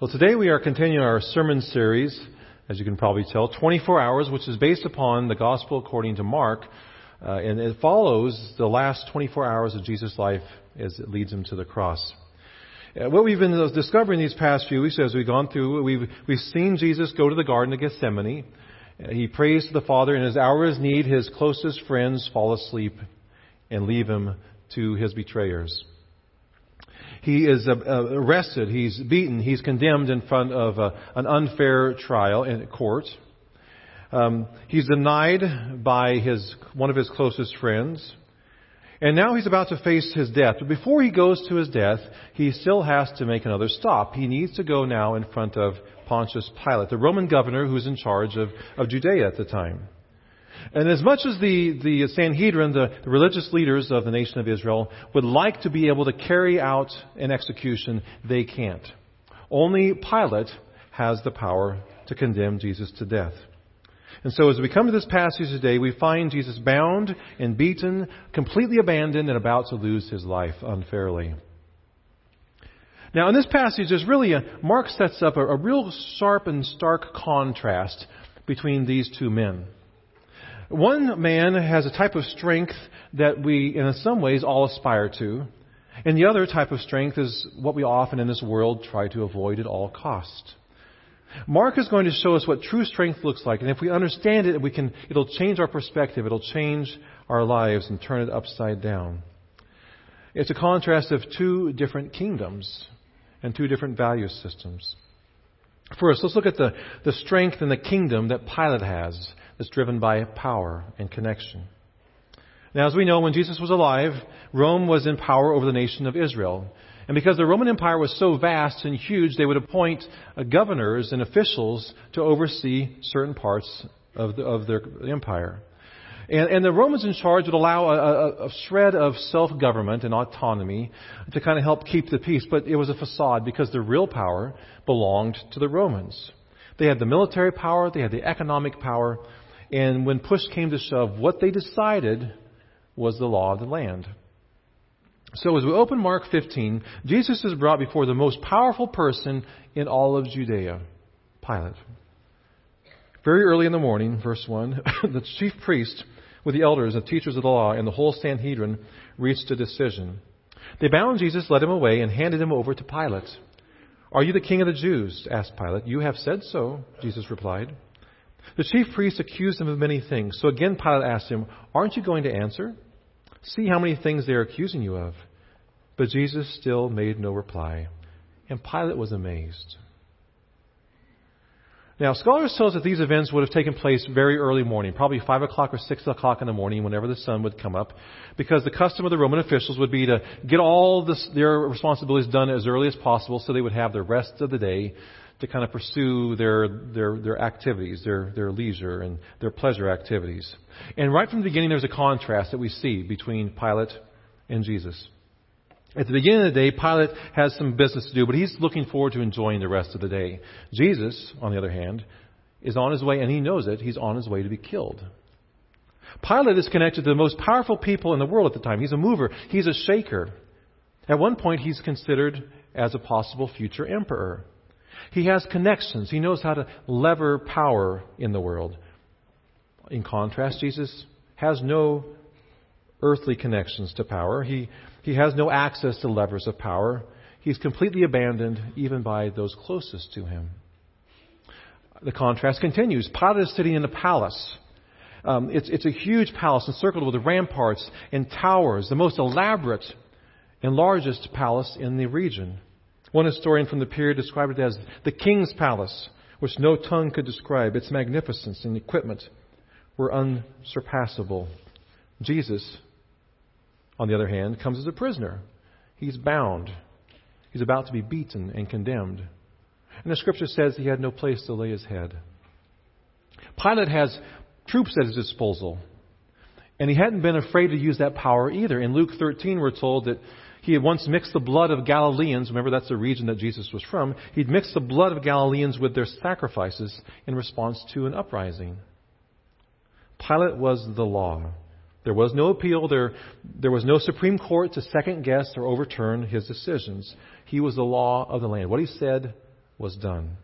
Well, today we are continuing our sermon series, as you can probably tell, 24 hours, which is based upon the Gospel according to Mark, uh, and it follows the last 24 hours of Jesus' life as it leads him to the cross. Uh, what we've been discovering these past few weeks as we've gone through, we've, we've seen Jesus go to the Garden of Gethsemane. Uh, he prays to the Father. In his hour of need, his closest friends fall asleep and leave him to his betrayers. He is uh, uh, arrested, he's beaten, he's condemned in front of uh, an unfair trial in court. Um, he's denied by his, one of his closest friends. And now he's about to face his death. But before he goes to his death, he still has to make another stop. He needs to go now in front of Pontius Pilate, the Roman governor who's in charge of, of Judea at the time. And as much as the, the Sanhedrin, the, the religious leaders of the nation of Israel, would like to be able to carry out an execution, they can't. Only Pilate has the power to condemn Jesus to death. And so as we come to this passage today, we find Jesus bound and beaten, completely abandoned, and about to lose his life unfairly. Now, in this passage, there's really a, Mark sets up a, a real sharp and stark contrast between these two men. One man has a type of strength that we, in some ways, all aspire to. And the other type of strength is what we often in this world try to avoid at all costs. Mark is going to show us what true strength looks like. And if we understand it, we can, it'll change our perspective. It'll change our lives and turn it upside down. It's a contrast of two different kingdoms and two different value systems. First, let's look at the, the strength and the kingdom that Pilate has that's driven by power and connection. Now, as we know, when Jesus was alive, Rome was in power over the nation of Israel. And because the Roman Empire was so vast and huge, they would appoint uh, governors and officials to oversee certain parts of, the, of their empire. And, and, the Romans in charge would allow a, a, a shred of self-government and autonomy to kind of help keep the peace, but it was a facade because the real power belonged to the Romans. They had the military power, they had the economic power, and when push came to shove, what they decided was the law of the land. So as we open Mark 15, Jesus is brought before the most powerful person in all of Judea, Pilate. Very early in the morning, verse 1, the chief priest with the elders and teachers of the law and the whole Sanhedrin reached a decision. They bound Jesus, led him away, and handed him over to Pilate. Are you the king of the Jews? asked Pilate. You have said so, Jesus replied. The chief priests accused him of many things. So again, Pilate asked him, Aren't you going to answer? See how many things they are accusing you of. But Jesus still made no reply. And Pilate was amazed. Now, scholars tell us that these events would have taken place very early morning, probably 5 o'clock or 6 o'clock in the morning, whenever the sun would come up, because the custom of the Roman officials would be to get all this, their responsibilities done as early as possible so they would have the rest of the day to kind of pursue their, their, their activities, their, their leisure and their pleasure activities. And right from the beginning, there's a contrast that we see between Pilate and Jesus. At the beginning of the day, Pilate has some business to do, but he's looking forward to enjoying the rest of the day. Jesus, on the other hand, is on his way, and he knows it. He's on his way to be killed. Pilate is connected to the most powerful people in the world at the time. He's a mover. He's a shaker. At one point, he's considered as a possible future emperor. He has connections. He knows how to lever power in the world. In contrast, Jesus has no earthly connections to power. He, he has no access to levers of power. He's completely abandoned even by those closest to him. The contrast continues. Pilate is sitting in a palace. Um, it's, it's a huge palace encircled with ramparts and towers, the most elaborate and largest palace in the region. One historian from the period described it as the king's palace, which no tongue could describe. Its magnificence and equipment were unsurpassable. Jesus, on the other hand, comes as a prisoner. He's bound. He's about to be beaten and condemned. And the scripture says he had no place to lay his head. Pilate has troops at his disposal. And he hadn't been afraid to use that power either. In Luke 13, we're told that he had once mixed the blood of Galileans, remember that's the region that Jesus was from, he'd mixed the blood of Galileans with their sacrifices in response to an uprising. Pilate was the law. There was no appeal. There, there was no Supreme Court to second guess or overturn his decisions. He was the law of the land. What he said was done.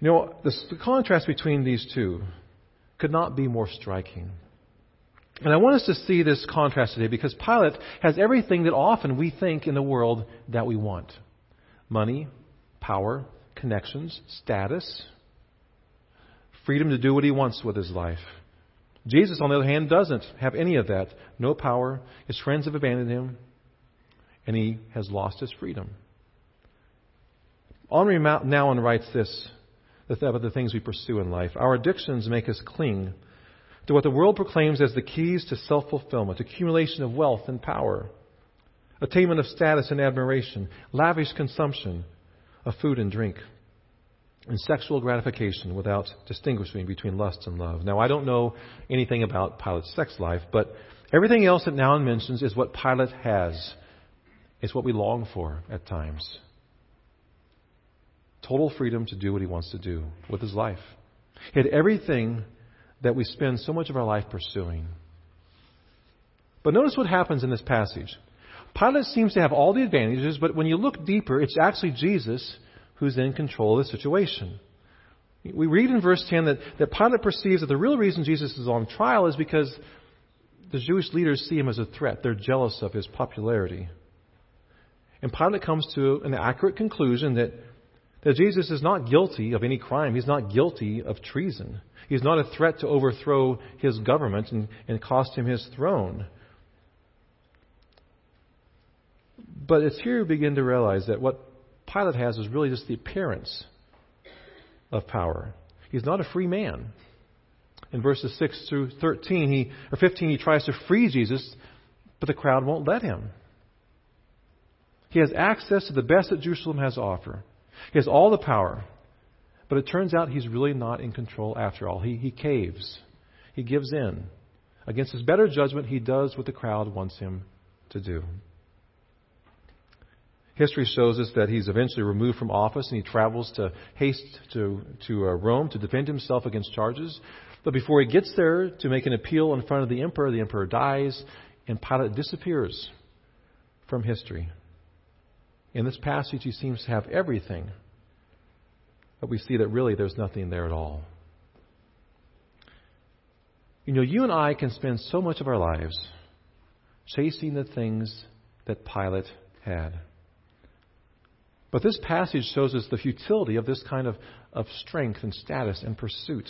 You know, the, the contrast between these two could not be more striking. And I want us to see this contrast today because Pilate has everything that often we think in the world that we want money, power, connections, status, freedom to do what he wants with his life. Jesus, on the other hand, doesn't have any of that. No power. His friends have abandoned him, and he has lost his freedom. Henri Nouwen writes this about the things we pursue in life. Our addictions make us cling to what the world proclaims as the keys to self fulfillment, accumulation of wealth and power, attainment of status and admiration, lavish consumption of food and drink, and sexual gratification without distinguishing between lust and love. Now, I don't know anything about Pilate's sex life, but everything else that Nouwen mentions is what Pilate has. It's what we long for at times. Total freedom to do what he wants to do with his life. He had everything that we spend so much of our life pursuing. But notice what happens in this passage. Pilate seems to have all the advantages, but when you look deeper, it's actually Jesus who's in control of the situation. We read in verse 10 that, that Pilate perceives that the real reason Jesus is on trial is because the Jewish leaders see him as a threat. They're jealous of his popularity. And Pilate comes to an accurate conclusion that, that Jesus is not guilty of any crime. He's not guilty of treason. He's not a threat to overthrow his government and, and cost him his throne. But it's here we begin to realize that what Pilate has is really just the appearance of power. He's not a free man. In verses 6 through 13, he, or 15, he tries to free Jesus, but the crowd won't let him. He has access to the best that Jerusalem has to offer. He has all the power. But it turns out he's really not in control after all. He, he caves, he gives in. Against his better judgment, he does what the crowd wants him to do. History shows us that he's eventually removed from office and he travels to haste to, to uh, Rome to defend himself against charges. But before he gets there to make an appeal in front of the emperor, the emperor dies and Pilate disappears from history. In this passage, he seems to have everything but we see that really there's nothing there at all. You know, you and I can spend so much of our lives chasing the things that Pilate had. But this passage shows us the futility of this kind of, of strength and status and pursuit.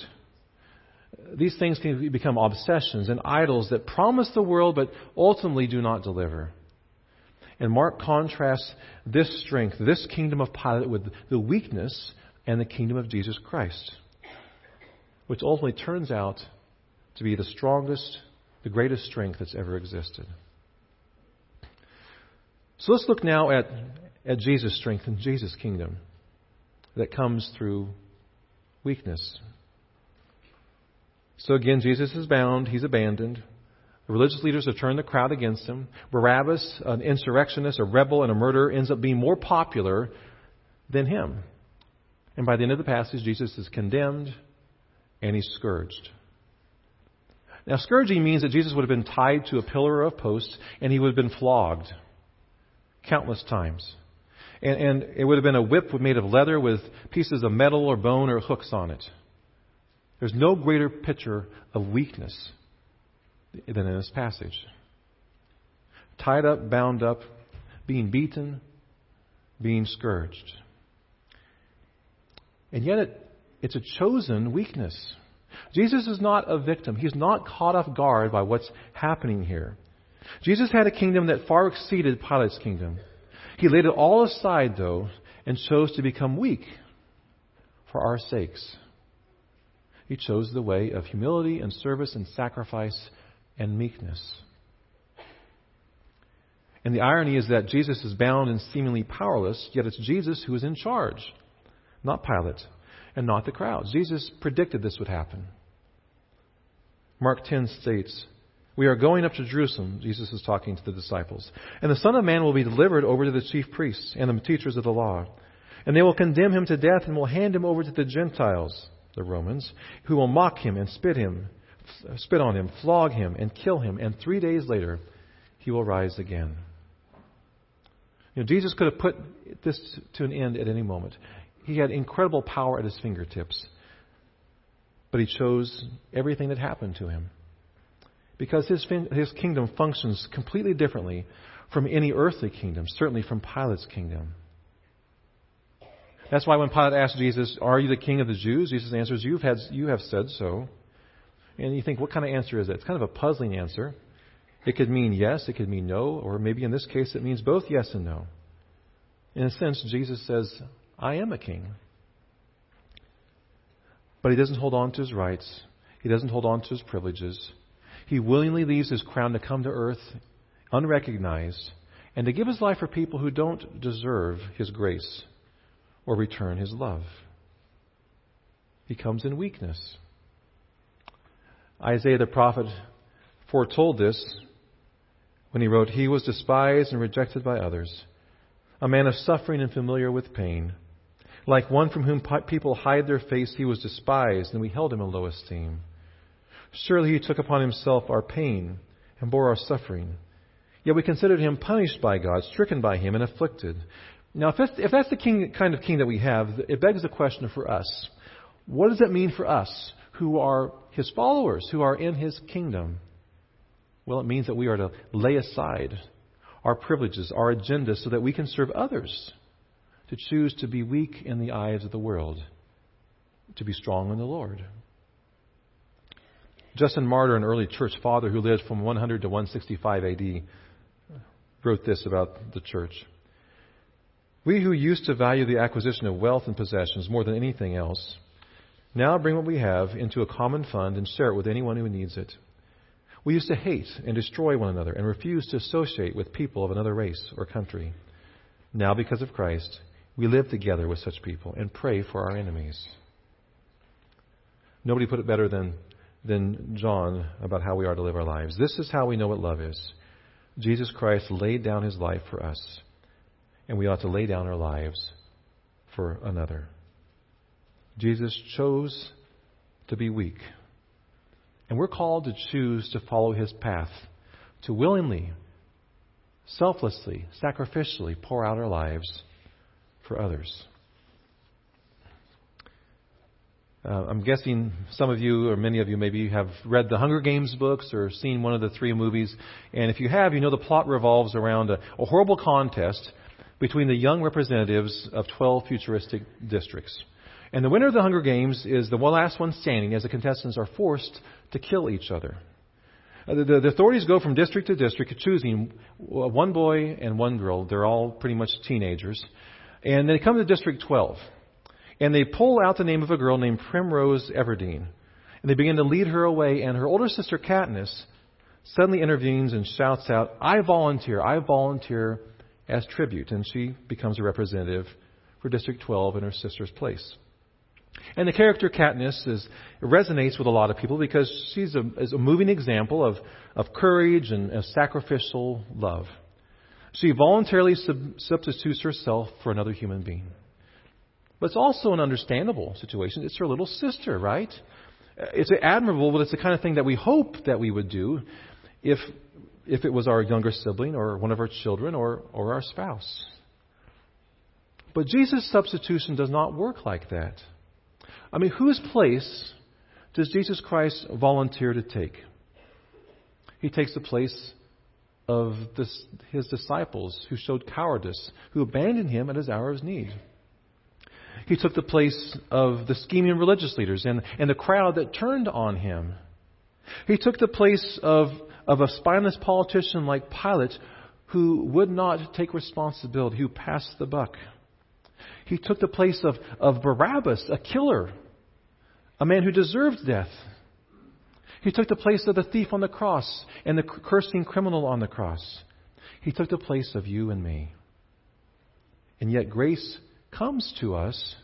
These things can become obsessions and idols that promise the world but ultimately do not deliver. And Mark contrasts this strength, this kingdom of Pilate, with the weakness and the kingdom of Jesus Christ, which ultimately turns out to be the strongest, the greatest strength that's ever existed. So let's look now at, at Jesus' strength and Jesus' kingdom that comes through weakness. So again, Jesus is bound, he's abandoned. Religious leaders have turned the crowd against him. Barabbas, an insurrectionist, a rebel, and a murderer, ends up being more popular than him. And by the end of the passage, Jesus is condemned and he's scourged. Now, scourging means that Jesus would have been tied to a pillar of posts and he would have been flogged countless times. And, and it would have been a whip made of leather with pieces of metal or bone or hooks on it. There's no greater picture of weakness than in this passage. Tied up, bound up, being beaten, being scourged. And yet it, it's a chosen weakness. Jesus is not a victim. He's not caught off guard by what's happening here. Jesus had a kingdom that far exceeded Pilate's kingdom. He laid it all aside, though, and chose to become weak for our sakes. He chose the way of humility and service and sacrifice and meekness. And the irony is that Jesus is bound and seemingly powerless, yet it's Jesus who is in charge not Pilate, and not the crowds. Jesus predicted this would happen. Mark 10 states, We are going up to Jerusalem, Jesus is talking to the disciples, and the Son of Man will be delivered over to the chief priests and the teachers of the law. And they will condemn him to death and will hand him over to the Gentiles, the Romans, who will mock him and spit him, spit on him, flog him, and kill him, and three days later he will rise again. You know, Jesus could have put this to an end at any moment. He had incredible power at his fingertips. But he chose everything that happened to him. Because his, his kingdom functions completely differently from any earthly kingdom, certainly from Pilate's kingdom. That's why when Pilate asked Jesus, Are you the king of the Jews? Jesus answers, You've had, You have said so. And you think, What kind of answer is that? It's kind of a puzzling answer. It could mean yes, it could mean no, or maybe in this case it means both yes and no. In a sense, Jesus says, I am a king. But he doesn't hold on to his rights, he doesn't hold on to his privileges. He willingly leaves his crown to come to earth unrecognized and to give his life for people who don't deserve his grace or return his love. He comes in weakness. Isaiah the prophet foretold this when he wrote, He was despised and rejected by others, a man of suffering and familiar with pain. Like one from whom people hide their face, he was despised, and we held him in low esteem. Surely he took upon himself our pain and bore our suffering. Yet we considered him punished by God, stricken by him, and afflicted. Now, if that's, if that's the king, kind of king that we have, it begs the question for us what does that mean for us who are his followers, who are in his kingdom? Well, it means that we are to lay aside our privileges, our agendas, so that we can serve others, to choose to be weak in the eyes of the world, to be strong in the Lord. Justin Martyr, an early church father who lived from 100 to 165 AD, wrote this about the church. We who used to value the acquisition of wealth and possessions more than anything else now bring what we have into a common fund and share it with anyone who needs it. We used to hate and destroy one another and refuse to associate with people of another race or country. Now, because of Christ, we live together with such people and pray for our enemies. Nobody put it better than, than John about how we are to live our lives. This is how we know what love is. Jesus Christ laid down his life for us, and we ought to lay down our lives for another. Jesus chose to be weak. And we're called to choose to follow his path, to willingly, selflessly, sacrificially pour out our lives for others. Uh, I'm guessing some of you, or many of you, maybe have read the Hunger Games books or seen one of the three movies. And if you have, you know the plot revolves around a, a horrible contest between the young representatives of 12 futuristic districts. And the winner of the Hunger Games is the last one standing as the contestants are forced to kill each other. Uh, the, the, the authorities go from district to district choosing one boy and one girl. They're all pretty much teenagers. And they come to District 12 and they pull out the name of a girl named Primrose Everdeen. And they begin to lead her away, and her older sister Katniss suddenly intervenes and shouts out, I volunteer, I volunteer as tribute. And she becomes a representative for District 12 in her sister's place. And the character Katniss is, resonates with a lot of people because she's a, a moving example of, of courage and of sacrificial love. She voluntarily sub- substitutes herself for another human being. But it's also an understandable situation. It's her little sister, right? It's admirable, but it's the kind of thing that we hope that we would do if, if it was our younger sibling or one of our children or, or our spouse. But Jesus' substitution does not work like that. I mean, whose place does Jesus Christ volunteer to take? He takes the place of this, his disciples who showed cowardice, who abandoned him at his hour of need. He took the place of the scheming religious leaders and, and the crowd that turned on him. He took the place of, of a spineless politician like Pilate who would not take responsibility, who passed the buck. He took the place of, of Barabbas, a killer, a man who deserved death. He took the place of the thief on the cross and the cursing criminal on the cross. He took the place of you and me. And yet, grace comes to us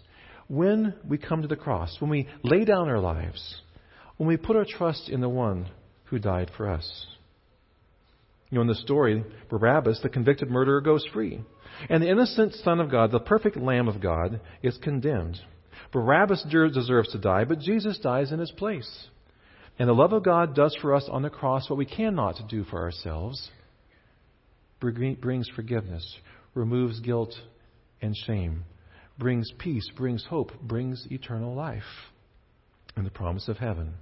when we come to the cross, when we lay down our lives, when we put our trust in the one who died for us. You know, in the story, Barabbas, the convicted murderer, goes free. And the innocent Son of God, the perfect Lamb of God, is condemned. Barabbas deserves to die, but Jesus dies in his place. And the love of God does for us on the cross what we cannot do for ourselves brings forgiveness, removes guilt and shame, brings peace, brings hope, brings eternal life and the promise of heaven.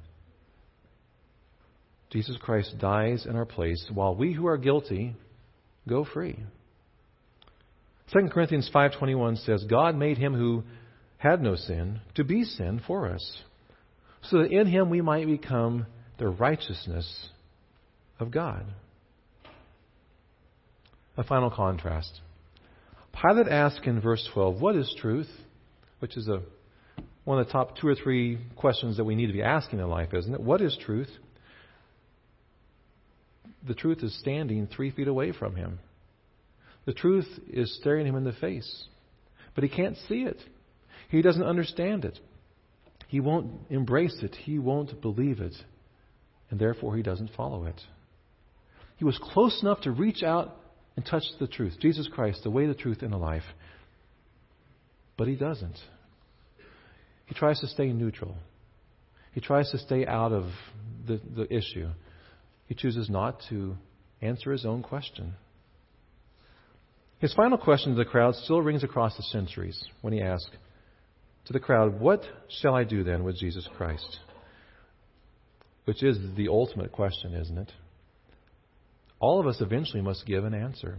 Jesus Christ dies in our place while we who are guilty go free. 2 Corinthians 5:21 says God made him who had no sin to be sin for us so that in him we might become the righteousness of God. A final contrast. Pilate asks in verse 12, What is truth? Which is a, one of the top two or three questions that we need to be asking in life, isn't it? What is truth? The truth is standing three feet away from him. The truth is staring him in the face. But he can't see it. He doesn't understand it. He won't embrace it. He won't believe it. And therefore, he doesn't follow it. He was close enough to reach out and touch the truth Jesus Christ, the way, the truth, and the life. But he doesn't. He tries to stay neutral. He tries to stay out of the, the issue. He chooses not to answer his own question. His final question to the crowd still rings across the centuries when he asks to the crowd, What shall I do then with Jesus Christ? Which is the ultimate question, isn't it? all of us eventually must give an answer.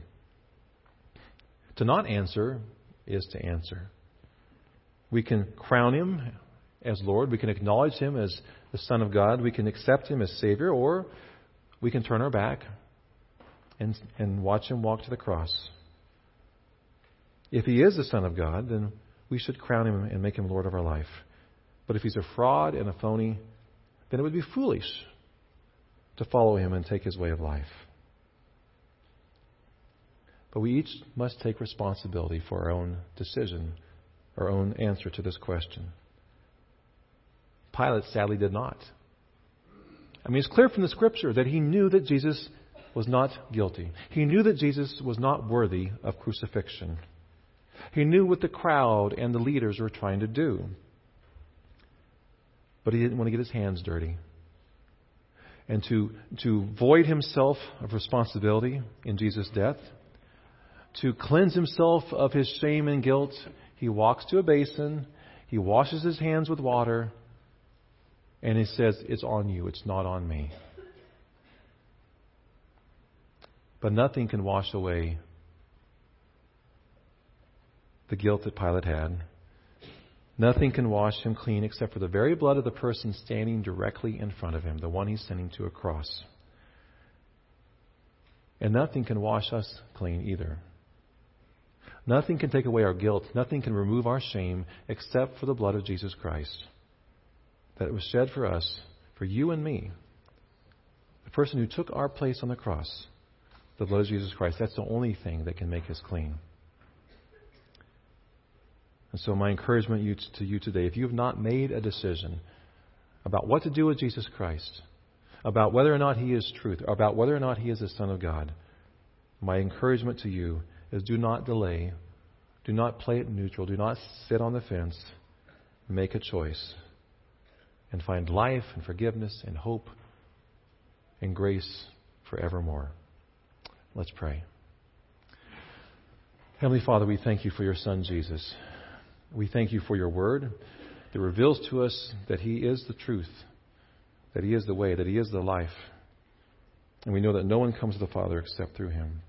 To not answer is to answer. We can crown him as Lord, we can acknowledge him as the Son of God, we can accept him as Savior, or we can turn our back and, and watch him walk to the cross. If he is the Son of God, then we should crown him and make him Lord of our life. But if he's a fraud and a phony, then it would be foolish to follow him and take his way of life. But we each must take responsibility for our own decision, our own answer to this question. Pilate sadly did not. I mean, it's clear from the scripture that he knew that Jesus was not guilty. He knew that Jesus was not worthy of crucifixion. He knew what the crowd and the leaders were trying to do. But he didn't want to get his hands dirty. And to, to void himself of responsibility in Jesus' death, to cleanse himself of his shame and guilt, he walks to a basin, he washes his hands with water, and he says, It's on you, it's not on me. But nothing can wash away the guilt that Pilate had. Nothing can wash him clean except for the very blood of the person standing directly in front of him, the one he's sending to a cross. And nothing can wash us clean either. Nothing can take away our guilt. Nothing can remove our shame except for the blood of Jesus Christ that it was shed for us, for you and me. The person who took our place on the cross, the of Jesus Christ, that's the only thing that can make us clean. And so, my encouragement to you today if you have not made a decision about what to do with Jesus Christ, about whether or not He is truth, about whether or not He is the Son of God, my encouragement to you is do not delay. Do not play it neutral. Do not sit on the fence. Make a choice and find life and forgiveness and hope and grace forevermore. Let's pray. Heavenly Father, we thank you for your Son, Jesus. We thank you for your word that reveals to us that He is the truth, that He is the way, that He is the life. And we know that no one comes to the Father except through Him.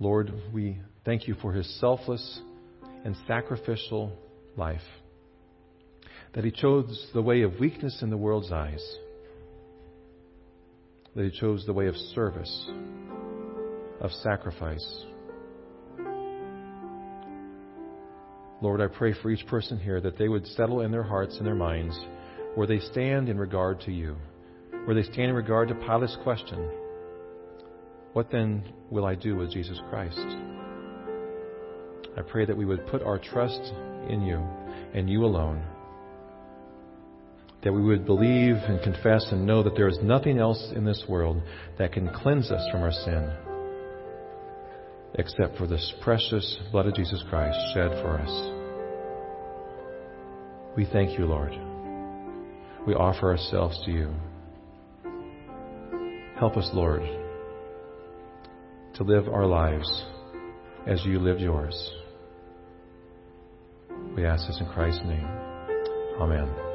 Lord, we thank you for his selfless and sacrificial life. That he chose the way of weakness in the world's eyes. That he chose the way of service, of sacrifice. Lord, I pray for each person here that they would settle in their hearts and their minds where they stand in regard to you, where they stand in regard to Pilate's question what then will I do with Jesus Christ? I pray that we would put our trust in you and you alone. That we would believe and confess and know that there is nothing else in this world that can cleanse us from our sin except for this precious blood of Jesus Christ shed for us. We thank you, Lord. We offer ourselves to you. Help us, Lord to live our lives as you lived yours. We ask this in Christ's name. Amen.